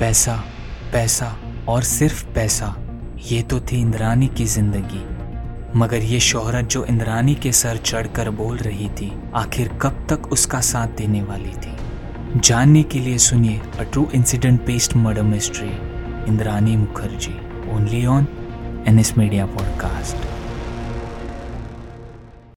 पैसा पैसा और सिर्फ़ पैसा, ये तो थी इंद्रानी की ज़िंदगी। मगर ये शोहरत जो इंद्रानी के सर चढ़कर बोल रही थी, आखिर कब तक उसका साथ देने वाली थी? जानने के लिए सुनिए a true incident based murder mystery Indrani Mukherjee only on N S media podcast